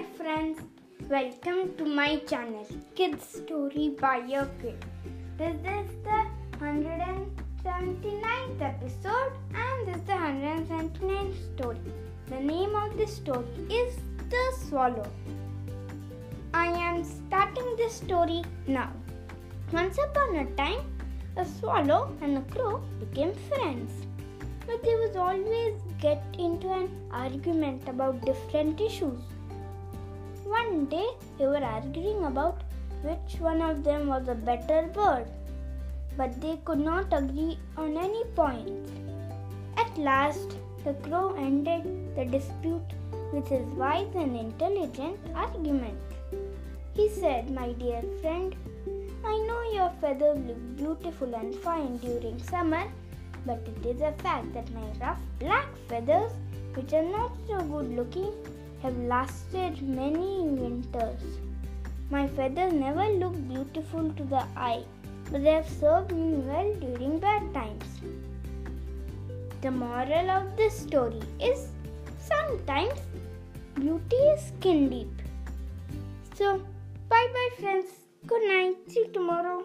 Hi friends, welcome to my channel, Kids Story by Your Kid. This is the 179th episode and this is the 179th story. The name of this story is The Swallow. I am starting this story now. Once upon a time, a swallow and a crow became friends. But they would always get into an argument about different issues. One day they were arguing about which one of them was a better bird, but they could not agree on any point. At last, the crow ended the dispute with his wise and intelligent argument. He said, My dear friend, I know your feathers look beautiful and fine during summer, but it is a fact that my rough black feathers, which are not so good looking, have lasted many winters. My feathers never look beautiful to the eye, but they have served me well during bad times. The moral of this story is sometimes beauty is skin deep. So, bye bye, friends. Good night. See you tomorrow.